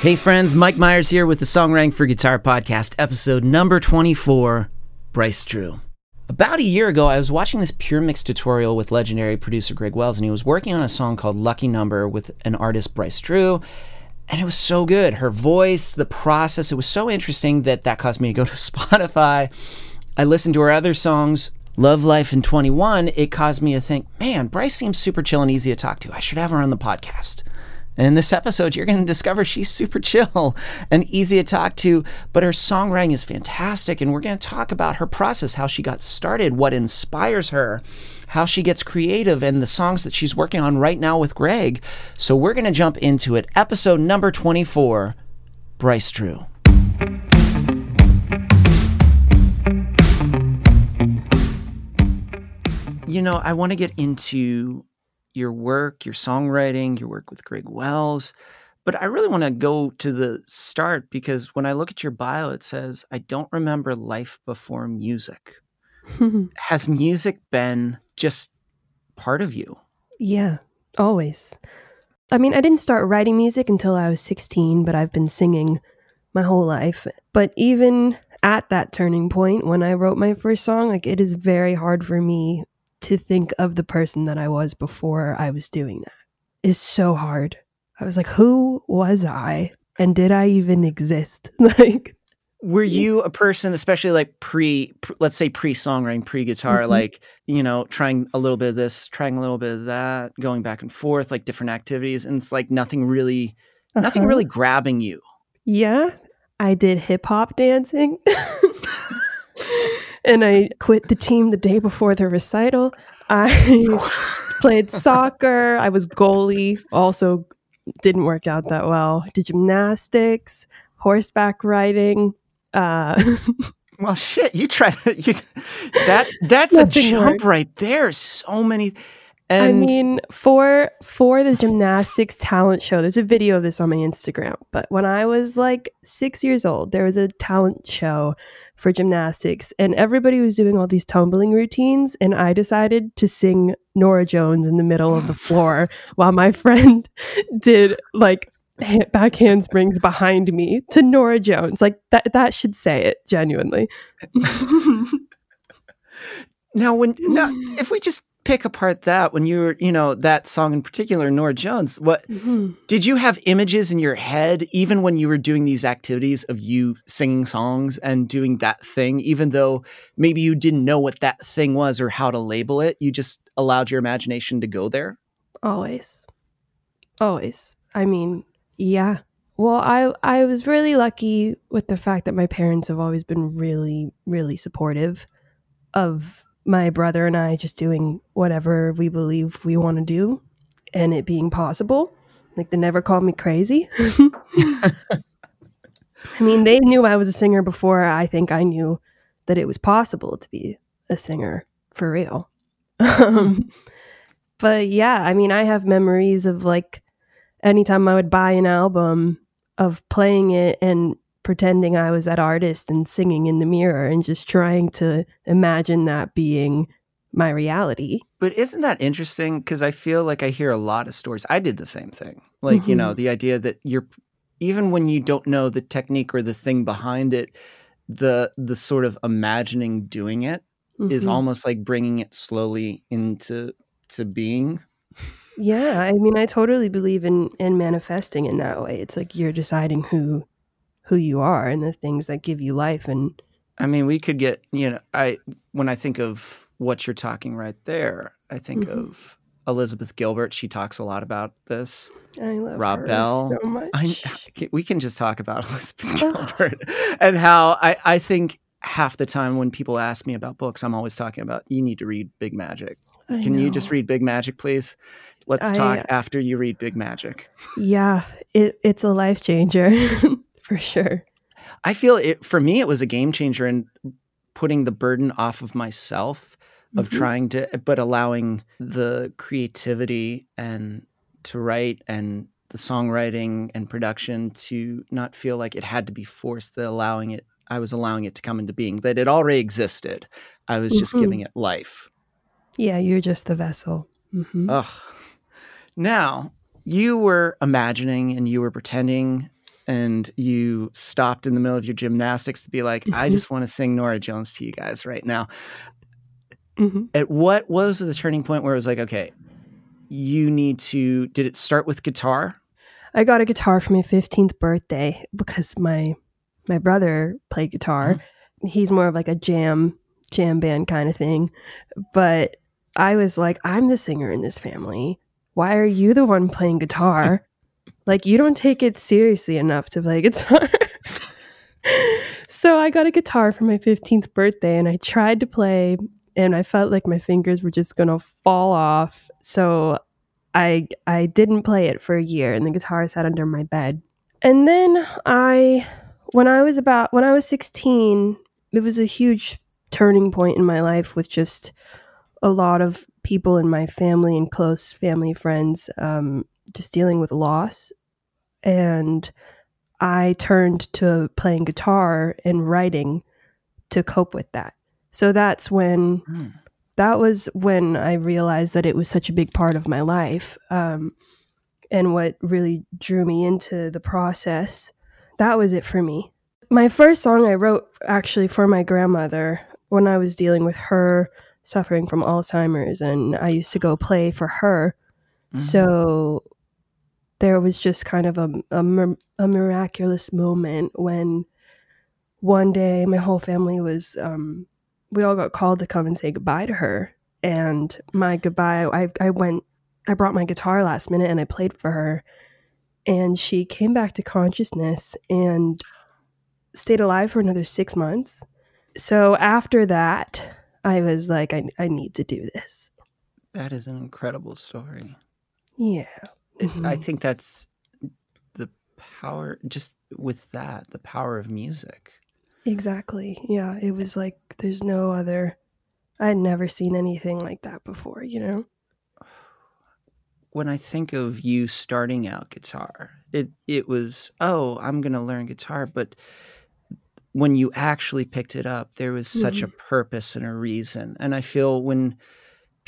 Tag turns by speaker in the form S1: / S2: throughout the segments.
S1: Hey friends, Mike Myers here with the Songwriting for Guitar podcast, episode number 24, Bryce Drew. About a year ago, I was watching this Puremix tutorial with legendary producer Greg Wells, and he was working on a song called Lucky Number with an artist, Bryce Drew. And it was so good. Her voice, the process, it was so interesting that that caused me to go to Spotify. I listened to her other songs, Love Life in 21. It caused me to think, man, Bryce seems super chill and easy to talk to. I should have her on the podcast. And in this episode, you're going to discover she's super chill and easy to talk to, but her songwriting is fantastic. And we're going to talk about her process, how she got started, what inspires her, how she gets creative, and the songs that she's working on right now with Greg. So we're going to jump into it. Episode number 24 Bryce Drew. You know, I want to get into your work, your songwriting, your work with Greg Wells. But I really want to go to the start because when I look at your bio, it says, I don't remember life before music. Has music been just part of you?
S2: Yeah, always. I mean, I didn't start writing music until I was 16, but I've been singing my whole life. But even at that turning point, when I wrote my first song, like it is very hard for me to think of the person that I was before I was doing that is so hard. I was like, who was I? And did I even exist? like,
S1: were you a person, especially like pre, pre let's say pre songwriting, pre guitar, mm-hmm. like, you know, trying a little bit of this, trying a little bit of that, going back and forth, like different activities. And it's like nothing really, uh-huh. nothing really grabbing you.
S2: Yeah. I did hip hop dancing. and I quit the team the day before the recital. I played soccer. I was goalie. Also, didn't work out that well. Did gymnastics, horseback riding. Uh,
S1: well, shit, you try to you, that. That's a jump worked. right there. So many.
S2: And I mean, for for the gymnastics talent show, there's a video of this on my Instagram. But when I was like six years old, there was a talent show for gymnastics, and everybody was doing all these tumbling routines, and I decided to sing Norah Jones in the middle of the floor while my friend did like back handsprings behind me to Norah Jones. Like that that should say it genuinely.
S1: now when now if we just pick apart that when you were, you know, that song in particular, Norah Jones, what mm-hmm. did you have images in your head even when you were doing these activities of you singing songs and doing that thing, even though maybe you didn't know what that thing was or how to label it, you just allowed your imagination to go there?
S2: Always. Always. I mean, yeah. Well, I I was really lucky with the fact that my parents have always been really really supportive of my brother and I just doing whatever we believe we want to do and it being possible. Like they never called me crazy. I mean, they knew I was a singer before I think I knew that it was possible to be a singer for real. Um, but yeah, I mean, I have memories of like anytime I would buy an album of playing it and pretending I was that artist and singing in the mirror and just trying to imagine that being my reality.
S1: But isn't that interesting? Because I feel like I hear a lot of stories. I did the same thing. Like, mm-hmm. you know, mm-hmm. the idea that you're, even when you don't know the technique or the thing behind it, the the sort of imagining doing it mm-hmm. is almost like bringing it slowly into to being
S2: yeah i mean i totally believe in in manifesting in that way it's like you're deciding who who you are and the things that give you life and
S1: I mean, we could get, you know, I when I think of what you're talking right there, I think mm-hmm. of Elizabeth Gilbert. She talks a lot about this.
S2: I love Rob Bell. So much. I,
S1: we can just talk about Elizabeth Gilbert and how I, I think half the time when people ask me about books, I'm always talking about you need to read Big Magic. I can know. you just read Big Magic, please? Let's I, talk after you read Big Magic.
S2: Yeah, it, it's a life changer. for sure.
S1: I feel it for me, it was a game changer in putting the burden off of myself of mm-hmm. trying to, but allowing the creativity and to write and the songwriting and production to not feel like it had to be forced, that allowing it, I was allowing it to come into being, that it already existed. I was just mm-hmm. giving it life.
S2: Yeah, you're just the vessel.
S1: Mm-hmm. Ugh. Now, you were imagining and you were pretending and you stopped in the middle of your gymnastics to be like, I just want to sing Norah Jones to you guys right now.
S2: Mm-hmm.
S1: At what, what was the turning point where it was like, okay, you need to, did it start with guitar?
S2: I got a guitar for my 15th birthday because my my brother played guitar. He's more of like a jam jam band kind of thing. But I was like, I'm the singer in this family. Why are you the one playing guitar? Like you don't take it seriously enough to play guitar. so I got a guitar for my 15th birthday and I tried to play and I felt like my fingers were just going to fall off. So I I didn't play it for a year and the guitar sat under my bed. And then I when I was about when I was 16, it was a huge turning point in my life with just a lot of people in my family and close family friends um, just dealing with loss. And I turned to playing guitar and writing to cope with that. So that's when
S1: Hmm.
S2: that was when I realized that it was such a big part of my life. Um, and what really drew me into the process, that was it for me. My first song I wrote actually for my grandmother when I was dealing with her suffering from Alzheimer's, and I used to go play for her.
S1: Mhm.
S2: So there was just kind of a, a, a miraculous moment when one day my whole family was, um, we all got called to come and say goodbye to her. And my goodbye, I, I went, I brought my guitar last minute and I played for her. And she came back to consciousness and stayed alive for another six months. So after that, I was like, I, I need to do this.
S1: That is an incredible story.
S2: Yeah.
S1: It- I
S2: mm-hmm.
S1: think that's the power, just with that, the power of music.
S2: Exactly. Yeah. It eh was like there's no other I had never seen anything like that before, you know?
S1: when I think of you starting out guitar, it it was oh I'm gonna learn guitar, but when you actually picked it up, there was such a mm-hmm. purpose and a reason. And I feel when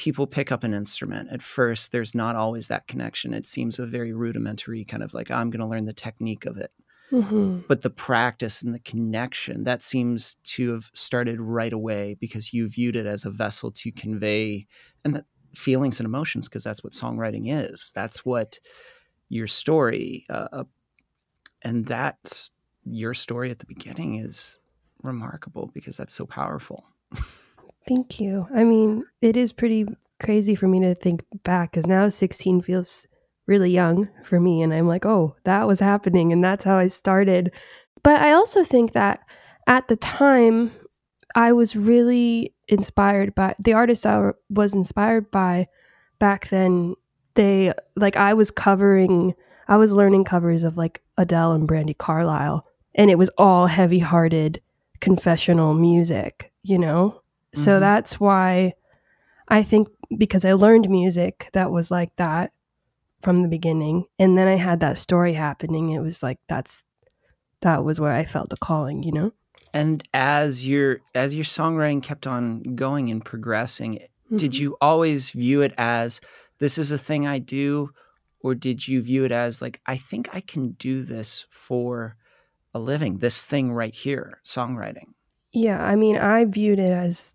S1: people pick up an instrument at first, there's not always that connection. It seems a very rudimentary kind of like I'm gonna learn the technique of it.
S2: hmm
S1: But the practice and the connection that seems to have started right away because you viewed it as a vessel to convey and the feelings and emotions because that's what songwriting is. That's what your story uh, uh, and that's your story at the beginning is remarkable because that's so powerful.
S2: Thank you. I mean, it is pretty crazy for me to think back because now 16 feels really young for me. And I'm like, oh, that was happening. And that's how I started. But I also think that at the time, I was really inspired by the artists I was inspired by back then. They, like, I was covering, I was learning covers of like Adele and Brandi Carlile. And it was all heavy hearted confessional music, you know? So
S1: Mhm.
S2: that's why I think because I learned music that was like that from the beginning. And then I had that story happening. It was like that's that was where I felt the calling, you know?
S1: And as your as your songwriting kept on going and progressing, did
S2: Mhm.
S1: you always view it as this is a thing I do or did you view it as like I think I can do this for a living, this thing right here, songwriting?
S2: Yeah, I mean, I viewed it as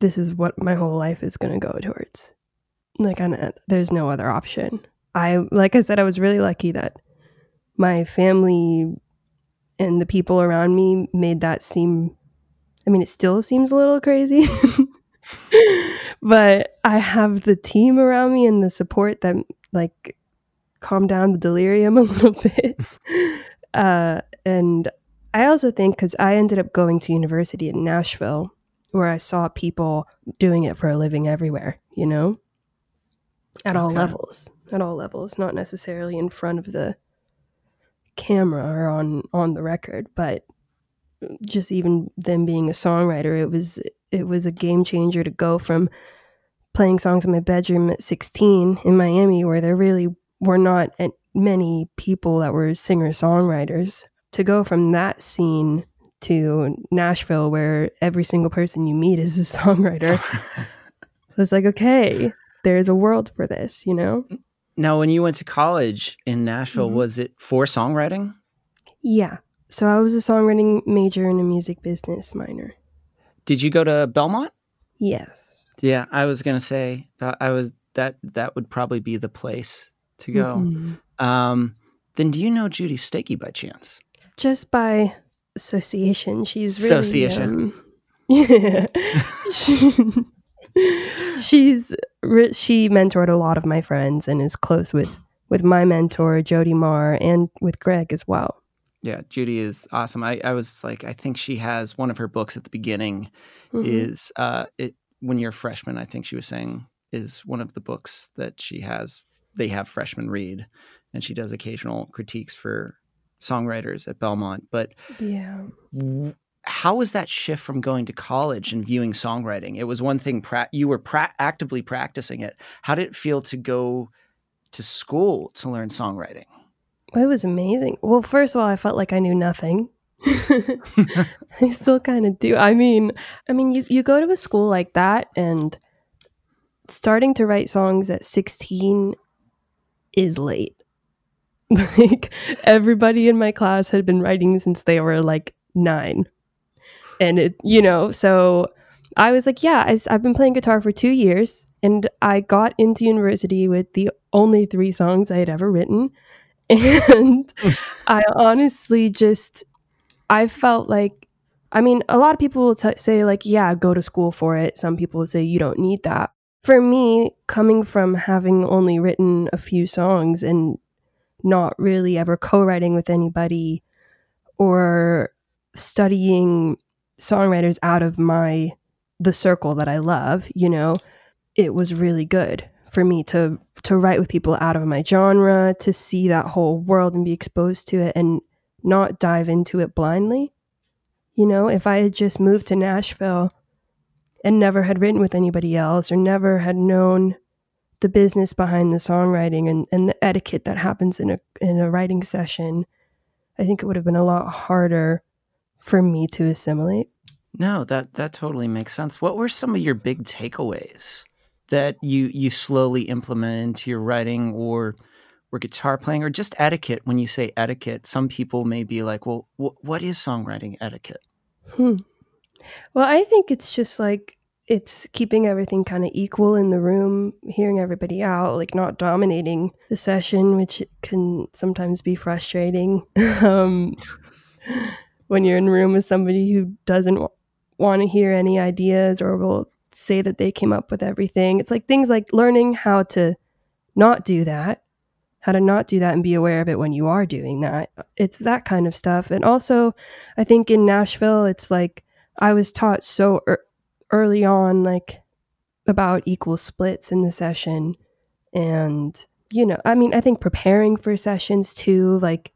S2: this is what my whole life is going to go towards. Like, I, there's no other option. I, like I said, I was really lucky that my family and the people around me made that seem. I mean, it still seems a little crazy, but I have the team around me and the support that like calm down the delirium a little bit. uh, and I also think because I ended up going to university in Nashville where I saw people doing it for a living everywhere, you know, at all
S1: Okay.
S2: levels, at all levels, not necessarily in front of the camera or on on the record, but just even them being a songwriter, it was it was a game changer to go from playing songs in my bedroom at 16 in Miami where there really were not many people that were singer songwriters to go from that scene to Nashville where every single person you meet is a songwriter. it was like, okay, there's a world for this, you know?
S1: now, when you went to college in Nashville,
S2: Mhm.
S1: was it for songwriting?
S2: Yeah. So I was a songwriting major and a music business minor.
S1: Did you go to Belmont?
S2: Yes.
S1: Yeah, I was gonna say uh, I was that that would probably be the place to go.
S2: Mhm.
S1: Um, then do you know Judy Stakee by chance?
S2: Just by association, she's really,
S1: Association.
S2: um, yeah. she's re- she mentored a lot of my friends and is close with with my mentor Jodi Marr and with Greg as well.
S1: Yeah, Judy is awesome. I, I was like, I think she has one of her books at the beginning
S2: Mhm.
S1: is uh it when you're a freshman, I think she was saying is one of the books that she has they have freshmen read and she does occasional critiques for songwriters at Belmont. But
S2: yeah.
S1: how was that shift from going to college and viewing songwriting? It was one thing pra- you were pra- actively practicing it. How did it feel to go to school to learn songwriting?
S2: It was amazing. Well, first of all, I felt like I knew nothing. I still kind of do. I mean, I mean, you, you go to a school like that and starting to write songs at 16 is late. Like everybody in my class had been writing since they were like 9. And it, you know, so I was like, yeah, I, have been playing guitar for 2 years and I got into university with the only 3 songs I had ever written. And I honestly just I felt like I mean, a lot of people will t- say like, yeah, go to school for it. Some people will say you don't need that. For me, coming from having only written a few songs and not really ever co-writing with anybody or studying songwriters out of my the circle that I love, you know, it was really good for me to to write with people out of my genre, to see that whole world and be exposed to it and not dive into it blindly. You know, if I had just moved to Nashville and never had written with anybody else or never had known the business behind the songwriting and, and the etiquette that happens in a in a writing session, I think it would have been a lot harder for me to assimilate.
S1: No, that that totally makes sense. What were some of your big takeaways that you you slowly implemented into your writing or or guitar playing or just etiquette? When you say etiquette, some people may be like, "Well, wh- what is songwriting etiquette?"
S2: Hmm. Well, I think it's just like it's keeping everything kind of equal in the room, hearing everybody out, like not dominating the session, which can sometimes be frustrating um, when you're in a room with somebody who doesn't w- want to hear any ideas or will say that they came up with everything. It's like things like learning how to not do that, how to not do that and be aware of it when you are doing that. It's that kind of stuff. And also, I think in Nashville, it's like I was taught so early on, like about equal splits in the session. And, you know, I mean, I think preparing for sessions too, like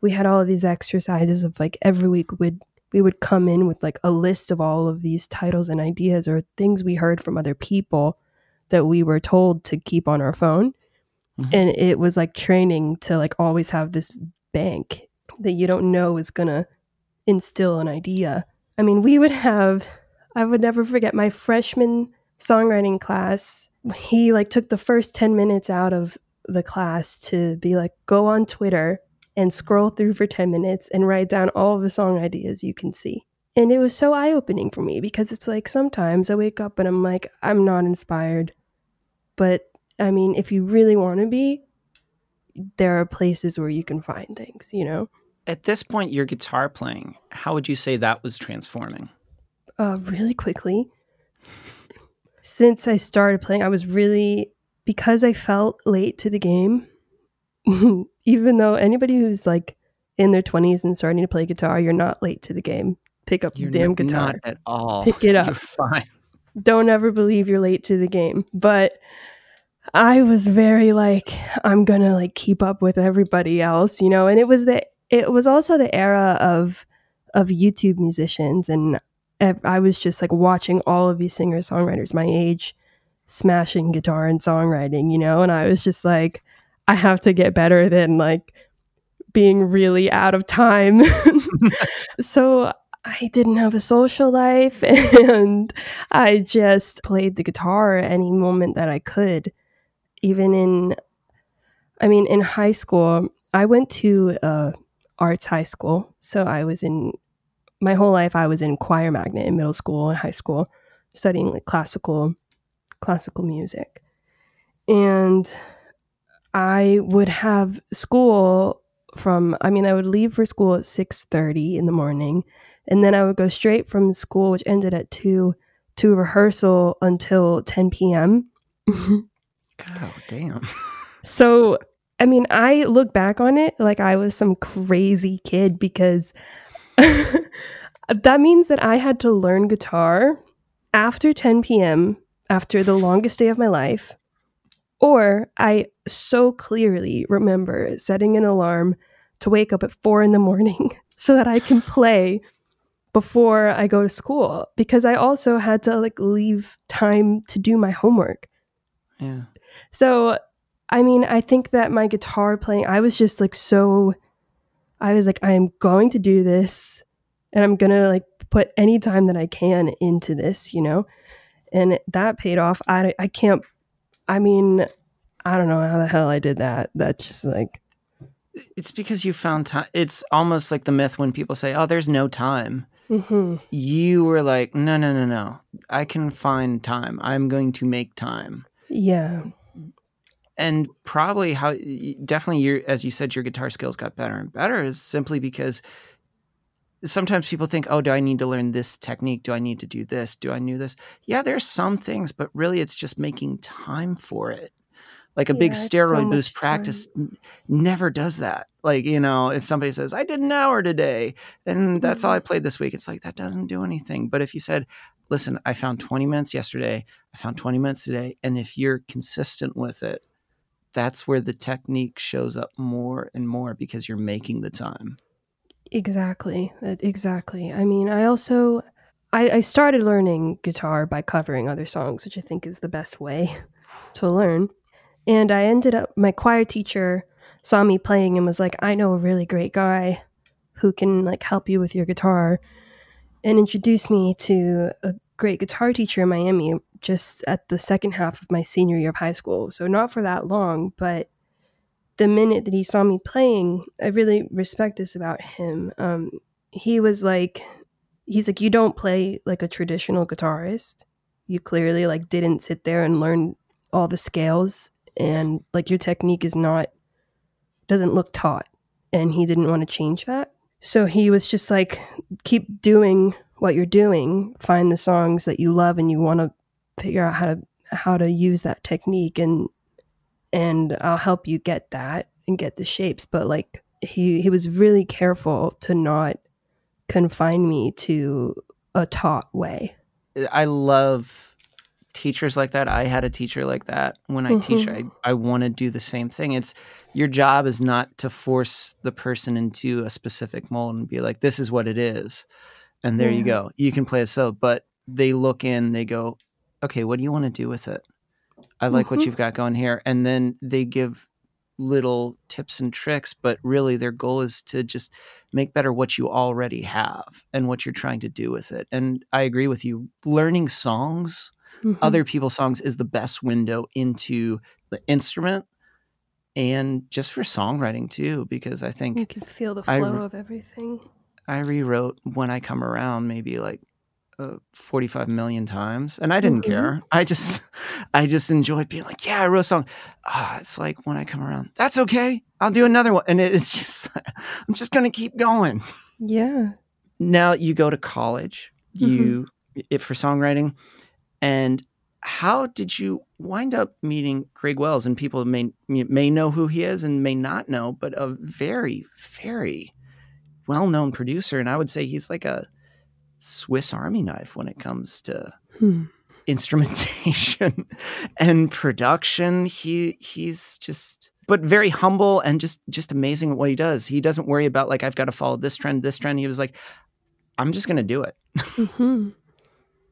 S2: we had all of these exercises of like every week would we would come in with like a list of all of these titles and ideas or things we heard from other people that we were told to keep on our phone
S1: Mhm.
S2: and it was like training to like always have this bank that you don't know is gonna instill an idea i mean we would have i would never forget my freshman songwriting class he like took the first 10 minutes out of the class to be like go on twitter and scroll through for 10 minutes and write down all the song ideas you can see and it was so eye-opening for me because it's like sometimes i wake up and i'm like i'm not inspired but I mean, if you really want to be, there are places where you can find things, you know?
S1: At this point, your guitar playing, how would you say that was transforming?
S2: Uh, really quickly. Since I started playing, I was really, because I felt late to the game, even though anybody who's like in their 20s and starting to play guitar, you're not late to the game. Pick up
S1: You're
S2: the damn guitar.
S1: not at all.
S2: Pick it up.
S1: You're fine.
S2: don't ever believe you're late to the game. But I was very like, I'm gonna like keep up with everybody else, you know. And it was the it was also the era of of YouTube musicians, and I was just like watching all of these singer songwriters my age smashing guitar and songwriting, you know. And I was just like, I have to get better than like being really out of time. so I didn't have a social life and I just played the guitar any moment that I could. Even in, I mean, in high school, I went to a arts high school. So I was in my whole life I was in choir magnet in middle school and high school studying like classical classical music. And I would have school from I mean I would leave for school at 6:30 in the morning and then I would go straight from school which ended at 2 to rehearsal until 10 p.m.
S1: God damn.
S2: So, I mean, I look back on it like I was some crazy kid because that means that I had to learn guitar after 10 p.m., after the longest day of my life. Or I so clearly remember setting an alarm to wake up at four in the morning so that I can play before I go to school because I also had to like leave time to do my homework.
S1: Yeah.
S2: So, I mean, I think that my guitar playing, I was just like so, I was like, I am going to do this and I'm going to like put any time that I can into this, you know? And that paid off. I, I can't, I mean, I don't know how the hell I did that. That just like,
S1: It's because you found time. It's almost like the myth when people say, oh, there's no time.
S2: hmm
S1: You were like, no, no, no, no. I can find time. I'm going to make time.
S2: yeah.
S1: And probably how definitely your as you said your guitar skills got better and better is simply because sometimes people think oh do i need to learn this technique? Do i need to do this? Do i need this? Yeah there's some things but really it's just making time for it. Like a big
S2: Yeah, so
S1: steroid boost practice n- never does that. Like you know if somebody says i did an hour today and that's all i played this week it's like that doesn't do anything. But if you said listen i found 20 minutes yesterday i found 20 minutes today and if you're consistent with it that's where the technique shows up more and more because you're making the time.
S2: Exactly. Exactly. I mean, I also I, I started learning guitar by covering other songs, which I think is the best way to learn. And I ended up my choir teacher saw me playing and was like, "I know a really great guy who can like help you with your guitar." And introduced me to a great guitar teacher in Miami just at the second half of my senior year of high school. So not for that long, but the minute that he saw me playing, I really respect this about him. Um, he was like, he's like, you don't play like a traditional guitarist. You clearly like didn't sit there and learn all the scales, and like your technique is not doesn't look taught. And he didn't want to change that. So he was just like, keep doing what you're doing. Find the songs that you love and you want to figure out how to how to use that technique and and I'll help you get that and get the shapes. But like he he was really careful to not confine me to a taught way.
S1: I love teachers like that. I had a teacher like that. When I teach, mm-hmm. I, I want to do the same thing. It's your job is not to force the person into a specific mold and be like, this is what it is. And there you go. You can play a solo, but they look in, they go, okay, what do you want to do with it? I like what
S2: Mhm.
S1: you've got going here. And then they give little tips and tricks, but really their goal is to just make better what you already have and what you're trying to do with it. And I agree with you. Learning songs,
S2: Mhm.
S1: other people's songs, is the best window into the instrument and just for songwriting too, because I think you
S2: can feel the flow
S1: re-
S2: of everything.
S1: I rewrote When I Come Around maybe like uh, 45 million times and I didn't
S2: Mhm.
S1: care. I just I just enjoyed being like, yeah, I wrote a song. Ah, it's like When I Come Around. That's okay. I'll do another one. And it's just I'm just going to keep going.
S2: Yeah.
S1: Now you go to college, you if for songwriting and how did you wind up meeting Greg Wells? And people may may know who he is and may not know, but a very, very well-known producer. And I would say he's like a Swiss Army knife when it comes to
S2: Hmm.
S1: instrumentation and production. He he's just but very humble and just just amazing at what he does. He doesn't worry about like I've got to follow this trend, this trend. He was like, I'm just gonna do it.
S2: hmm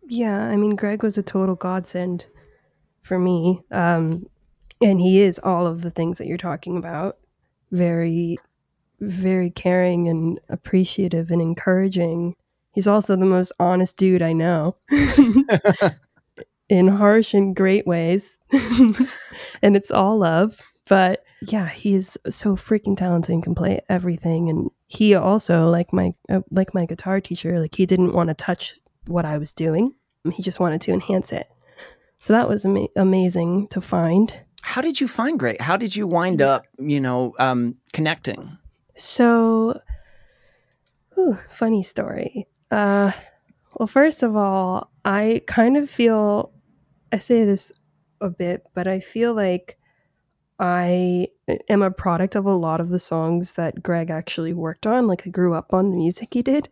S2: Yeah, I mean, Greg was a total godsend for me. Um, and he is all of the things that you're talking about. Very, very caring and appreciative and encouraging. He's also the most honest dude I know in harsh and great ways. and it's all love. But yeah, he is so freaking talented and can play everything. And he also like my uh, like my guitar teacher like he didn't want to touch what I was doing. He just wanted to enhance it. So that was ama- amazing to find.
S1: How did you find Greg? How did you wind up, you know, um, connecting?
S2: So, ooh, funny story. Uh, well, first of all, I kind of feel, I say this a bit, but I feel like I am a product of a lot of the songs that Greg actually worked on. Like, I grew up on the music he did.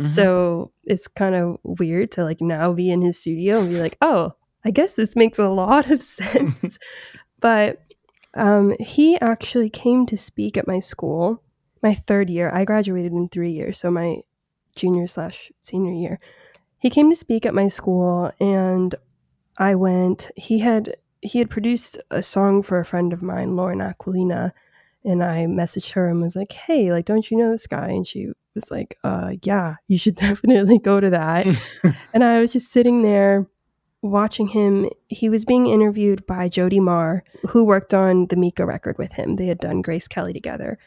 S2: Mm-hmm. So it's kind of weird to like now be in his studio and be like, oh, I guess this makes a lot of sense. but um, he actually came to speak at my school my third year. I graduated in three years, so my junior slash senior year. He came to speak at my school, and I went. He had he had produced a song for a friend of mine, Lauren Aquilina, and I messaged her and was like, "Hey, like, don't you know this guy?" And she was like, "Uh, yeah, you should definitely go to that." and I was just sitting there watching him, he was being interviewed by Jodi Marr, who worked on the Mika record with him. They had done Grace Kelly together.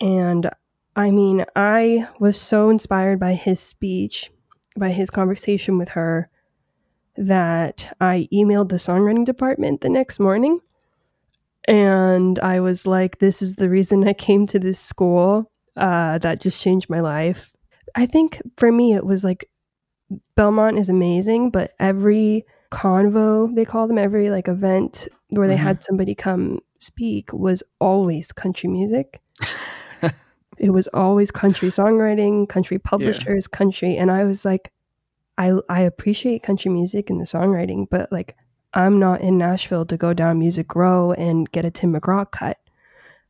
S2: And I mean, I was so inspired by his speech, by his conversation with her, that I emailed the songwriting department the next morning. And I was like, this is the reason I came to this school. Uh, that just changed my life. I think for me, it was like Belmont is amazing, but every convo, they call them every like event where they mm-hmm. had somebody come speak was always country music. it was always country songwriting, country publishers, yeah. country. And I was like, I I appreciate country music and the songwriting, but like I'm not in Nashville to go down Music Row and get a Tim McGraw cut.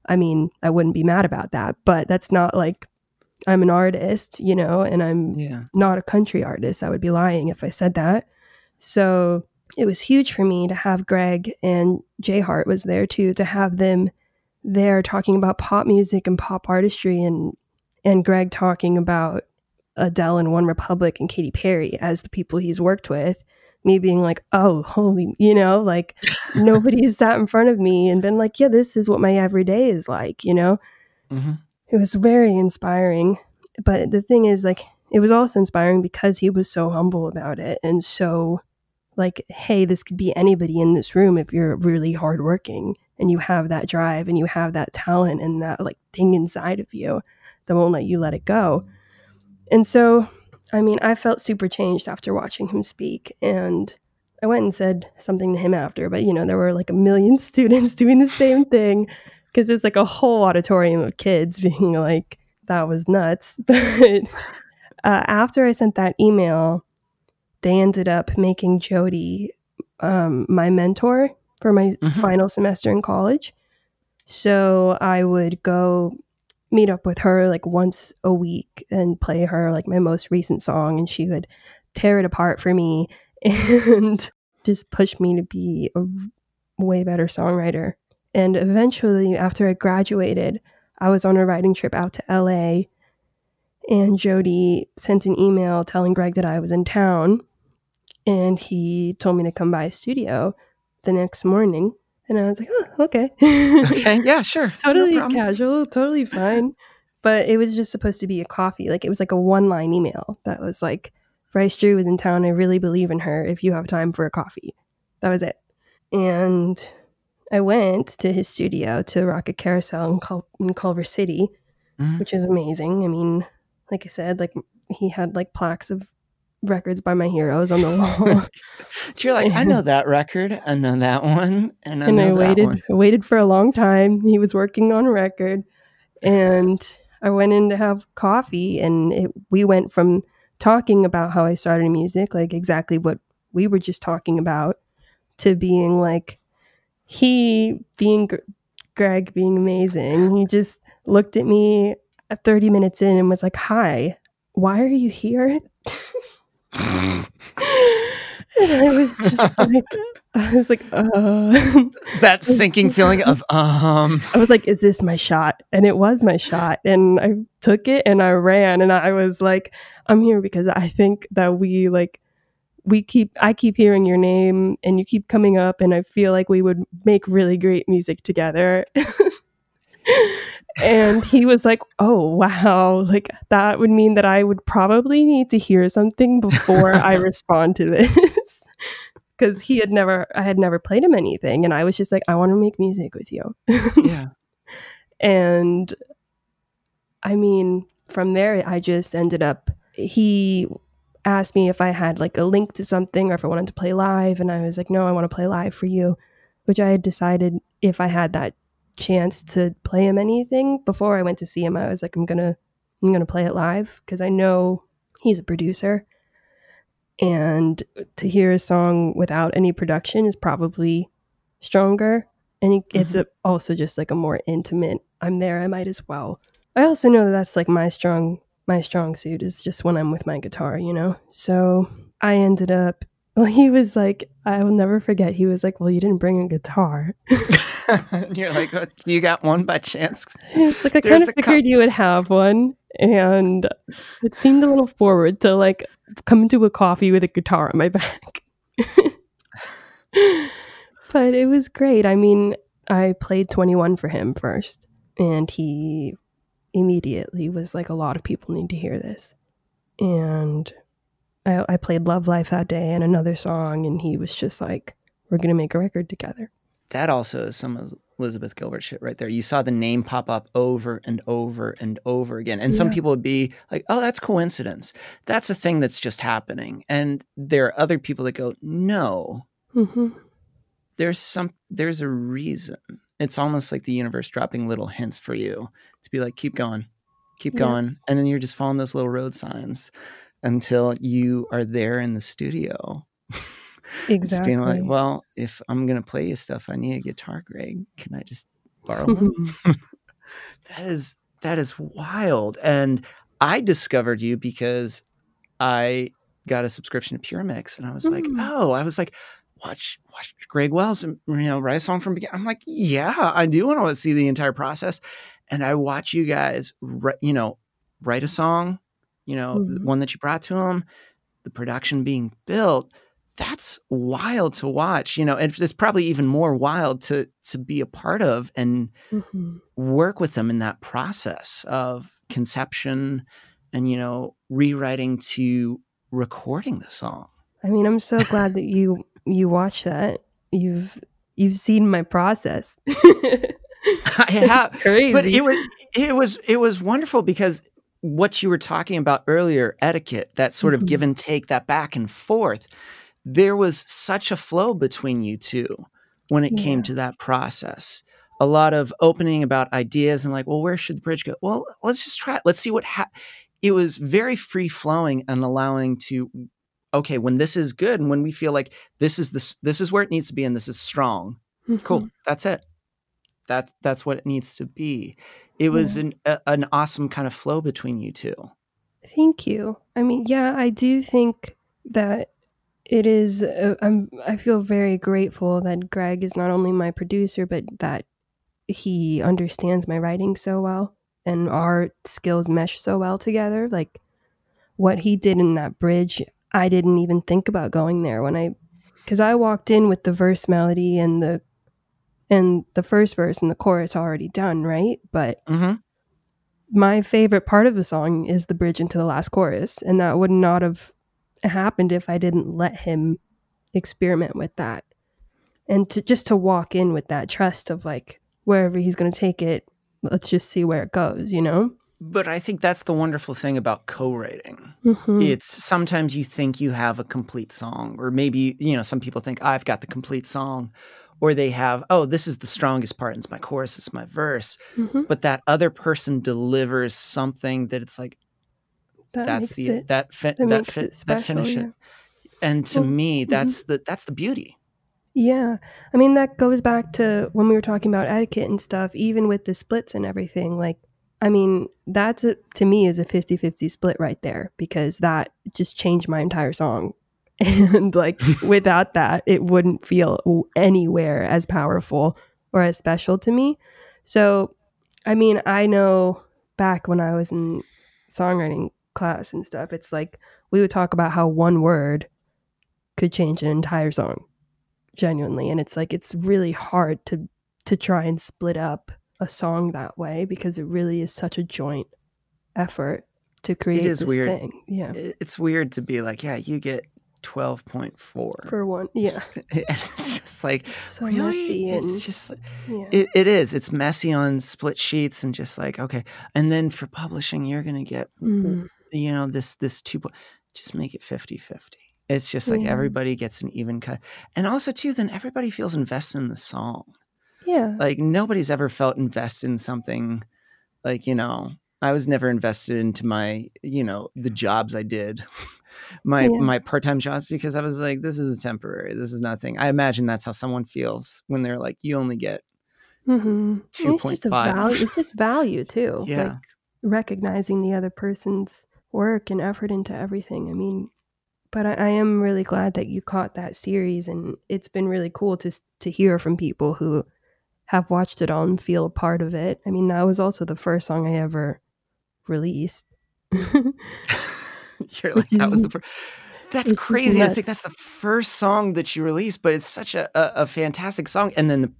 S2: I mean, I wouldn't be mad about that, but that's not like I'm an artist, you know, and I'm yeah. not a country artist. I would be lying if I said that. So it was huge for me to have Greg and Jay Hart was there too, to have them there talking about pop music and pop artistry and and Greg talking about Adele and OneRepublic and Katy Perry as the people he's worked with. Me being like, oh, holy, you know, like nobody's sat in front of me and been like, yeah, this is what my everyday is like, you know? Mm-hmm it was very inspiring. But the thing is, like, it was also inspiring because he was so humble about it and so like, hey, this could be anybody in this room if you're really hardworking and you have that drive and you have that talent and that like thing inside of you that won't let you let it go. And so, I mean, I felt super changed after watching him speak. And I went and said something to him after, but you know, there were like a million students doing the same thing because there's like a whole auditorium of kids being like, that was nuts. But uh, after I sent that email, they ended up making Jodi um, my mentor for my mm-hmm. final semester in college. So I would go meet up with her like once a week and play her like my most recent song, and she would tear it apart for me and just push me to be a way better songwriter. And eventually, after I graduated, I was on a writing trip out to LA. And Jodi sent an email telling Greg that I was in town. And he told me to come by his studio the next morning. And I was like, oh, okay.
S1: okay. Yeah, sure.
S2: totally no casual, totally fine. But it was just supposed to be a coffee. Like it was like a one line email that was like, Bryce Drew is in town. I really believe in her. If you have time for a coffee, that was it. And I went to his studio to Rocket Carousel in, Cul- in Culver City, mm-hmm. which is amazing. I mean, like I said, like he had like plaques of records by my heroes on the wall.
S1: You're like, I know that record, I know that one, and I,
S2: and
S1: I
S2: waited waited for a long time. He was working on a record, and I went in to have coffee, and it, we went from talking about how I started music, like exactly what we were just talking about, to being like, he being Greg being amazing. He just looked at me at 30 minutes in and was like, "Hi, why are you here?" and I was just like, I was like, uh.
S1: that sinking feeling of um.
S2: I was like, "Is this my shot?" And it was my shot, and I took it and I ran, and I was like, "I'm here because I think that we like we keep I keep hearing your name and you keep coming up and I feel like we would make really great music together. and he was like, "Oh wow, like that would mean that I would probably need to hear something before I respond to this." Cuz he had never I had never played him anything and I was just like, "I want to make music with you."
S1: yeah.
S2: And I mean, from there I just ended up he asked me if I had like a link to something or if I wanted to play live and I was like, "No, I want to play live for you." Which I had decided if I had that chance to play him anything before I went to see him. I was like, I'm gonna I'm gonna play it live because I know he's a producer, and to hear a song without any production is probably stronger. And it's mm-hmm. a, also just like a more intimate. I'm there. I might as well. I also know that that's like my strong my strong suit is just when I'm with my guitar, you know. So I ended up well, he was like, I will never forget. He was like, Well, you didn't bring a guitar.
S1: You're like, oh, You got one by chance?
S2: It's like, I kind of figured you would have one. And it seemed a little forward to like come into a coffee with a guitar on my back. but it was great. I mean, I played 21 for him first, and he immediately was like, A lot of people need to hear this. And I, I played Love Life that day and another song, and he was just like, "We're gonna make a record together."
S1: That also is some of Elizabeth Gilbert shit right there. You saw the name pop up over and over and over again, and yeah. some people would be like, "Oh, that's coincidence. That's a thing that's just happening." And there are other people that go, "No, mm-hmm. there's some. There's a reason." It's almost like the universe dropping little hints for you to be like, "Keep going." Keep yeah. going. And then you're just following those little road signs until you are there in the studio.
S2: Exactly.
S1: just being like, well, if I'm gonna play you stuff, I need a guitar, Greg. Can I just borrow one? that is that is wild. And I discovered you because I got a subscription to Puremix, and I was mm. like, oh, I was like, watch watch Greg Wells, and you know, write a song from beginning. I'm like, yeah, I do want to see the entire process, and I watch you guys, you know, write a song, you know, mm-hmm. one that you brought to him, the production being built, that's wild to watch, you know, and it's probably even more wild to to be a part of and mm-hmm. work with them in that process of conception and you know, rewriting to recording the song.
S2: I mean, I'm so glad that you you watch that. You've you've seen my process.
S1: I have, Crazy. but it was it was it was wonderful because what you were talking about earlier, etiquette, that sort of mm-hmm. give and take, that back and forth, there was such a flow between you two when it yeah. came to that process. A lot of opening about ideas and like, well, where should the bridge go? Well, let's just try it. Let's see what ha-. it was very free flowing and allowing to okay, when this is good and when we feel like this is this this is where it needs to be and this is strong. Mm-hmm. Cool. That's it. That that's what it needs to be. It was yeah. an a, an awesome kind of flow between you two.
S2: Thank you. I mean, yeah, I do think that it is. Uh, I'm. I feel very grateful that Greg is not only my producer, but that he understands my writing so well and our skills mesh so well together. Like what he did in that bridge, I didn't even think about going there when I, because I walked in with the verse melody and the and the first verse and the chorus already done, right? But mm-hmm. my favorite part of the song is the bridge into the last chorus, and that would not have happened if I didn't let him experiment with that, and to just to walk in with that trust of like wherever he's going to take it, let's just see where it goes, you know.
S1: But I think that's the wonderful thing about co-writing. Mm-hmm. It's sometimes you think you have a complete song, or maybe you know some people think I've got the complete song, or they have, oh, this is the strongest part. It's my chorus, it's my verse. Mm-hmm. But that other person delivers something that it's like, that that's the it, that fit that, that fit special, that finish yeah. it. And to well, me, mm-hmm. that's mm-hmm. the that's the beauty.
S2: Yeah. I mean, that goes back to when we were talking about etiquette and stuff, even with the splits and everything. Like, I mean, that's a, to me is a 50 50 split right there because that just changed my entire song and like without that it wouldn't feel anywhere as powerful or as special to me so i mean i know back when i was in songwriting class and stuff it's like we would talk about how one word could change an entire song genuinely and it's like it's really hard to to try and split up a song that way because it really is such a joint effort to create
S1: is
S2: this
S1: weird.
S2: thing. Yeah.
S1: It's weird to be like, yeah, you get 12.4.
S2: For one, yeah.
S1: and it's just like,
S2: so
S1: really?
S2: messy and
S1: It's just
S2: yeah.
S1: it, it is. It's messy on split sheets and just like, okay. And then for publishing, you're going to get,
S2: Mhm.
S1: You know, this, this two, just make it 50 50. It's just like
S2: Yeah.
S1: everybody gets an even cut. And also, too, then everybody feels invested in the song.
S2: Yeah.
S1: like nobody's ever felt invested in something like you know i was never invested into my you know the jobs i did my
S2: Yeah.
S1: my part-time jobs because i was like this is a temporary this is nothing i imagine that's how someone feels when they're like you only get
S2: Mm-hmm. It's just
S1: 2.5.
S2: value. It's just value too.
S1: yeah
S2: Like recognizing the other person's work and effort into everything. I mean, but I, I am really glad that you caught that series, and it's been really cool to to hear from people who have watched it all and feel a part of it. I mean, that was also the first song I ever released.
S1: you're like that was the
S2: Which
S1: fir- that's crazy
S2: nuts.
S1: think that's the first song that you released but it's such a, a, a fantastic song and then the,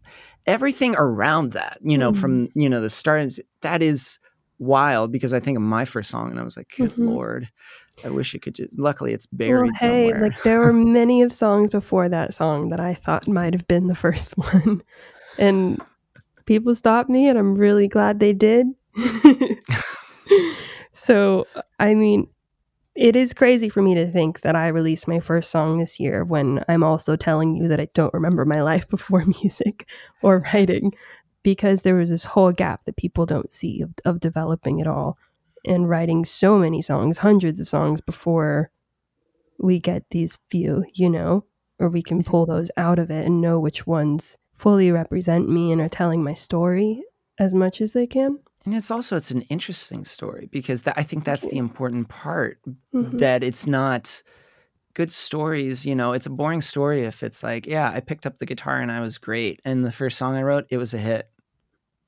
S1: everything around that you know mm-hmm. from you know the start that is wild because i think of my first song and i was like good
S2: Mhm.
S1: lord i wish it could just luckily it's
S2: well,
S1: buried
S2: hey,
S1: somewhere
S2: like there were many of songs before that song that I thought might have been the first one, and people stopped me, and I'm really glad they did. so, I mean, it is crazy for me to think that I released my first song this year when I'm also telling you that I don't remember my life before music or writing because there was this whole gap that people don't see of, of developing at all and writing so many songs, hundreds of songs before we get these few, you know, or we can pull those out of it and know which ones fully represent me and are telling my story as much as they can.
S1: and it's also it's an interesting story because that, i think that's the important part
S2: Mhm.
S1: that it's not good stories you know it's a boring story if it's like yeah i picked up the guitar and i was great and the first song i wrote it was a hit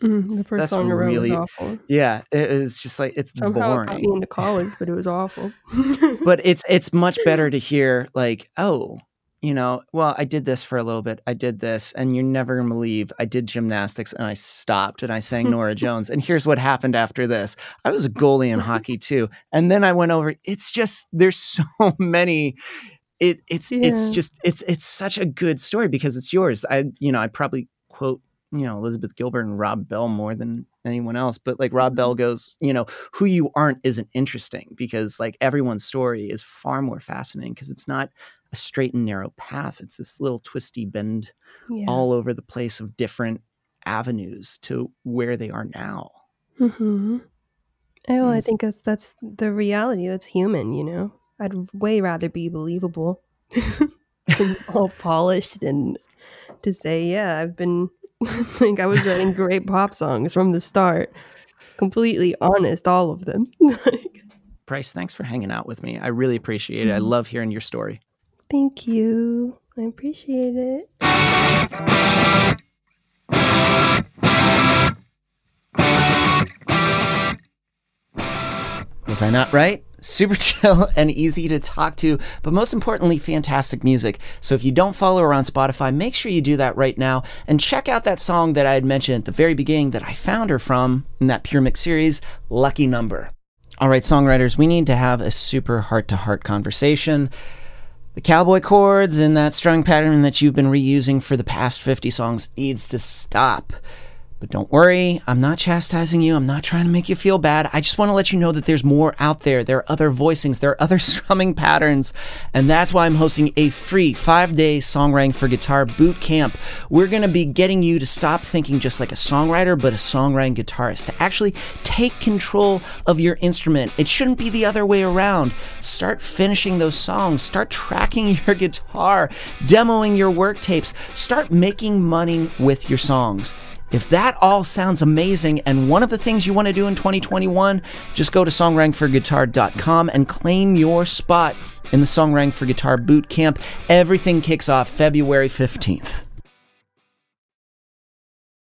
S2: Mhm. The first
S1: That's
S2: song I wrote
S1: really-
S2: was awful.
S1: yeah it is just like it's
S2: Somehow it got me into college, but it was awful.
S1: but it's it's much better to hear like oh you know well i did this for a little bit i did this and you're never gonna believe i did gymnastics and i stopped and i sang norah jones and here's what happened after this i was a goalie in hockey too and then i went over it's just there's so many it it's it's just it's it's such a good story because it's yours i you know i probably quote you know elizabeth gilbert and rob bell more than anyone else but like rob bell goes you know who you aren't isn't interesting because like everyone's story is far more fascinating because it's not a straight and narrow path it's this little twisty bend
S2: yeah.
S1: all over the place of different avenues to where they are now
S2: hmm Oh, I think that's that's the reality. That's human, you know. I'd way rather be believable than all polished and to say, yeah, I've been like I was writing great pop songs from the start, completely honest, all of them.
S1: Bryce thanks for hanging out with me i really appreciate it i
S2: Mhm.
S1: love hearing your story
S2: Thank you. I appreciate it.
S1: Was I not right? Super chill and easy to talk to, but most importantly, fantastic music. So if you don't follow her on Spotify, make sure you do that right now and check out that song that I had mentioned at the very beginning that I found her from in that Puremix series, Lucky Number. All right, songwriters, we need to have a super heart to heart conversation. The cowboy chords and that string pattern that you've been reusing for the past 50 songs needs to stop. But don't worry, I'm not chastising you. I'm not trying to make you feel bad. I just want to let you know that there's more out there. There are other voicings, there are other strumming patterns. And that's why I'm hosting a free five day Songwriting for Guitar boot camp. We're going to be getting you to stop thinking just like a songwriter, but a songwriting guitarist, to actually take control of your instrument. It shouldn't be the other way around. Start finishing those songs, start tracking your guitar, demoing your work tapes, start making money with your songs. If that all sounds amazing and one of the things you want to do in 2021, just go to songwritingforguitar.com and claim your spot in the Songwriting for Guitar Boot Camp. Everything kicks off February 15th.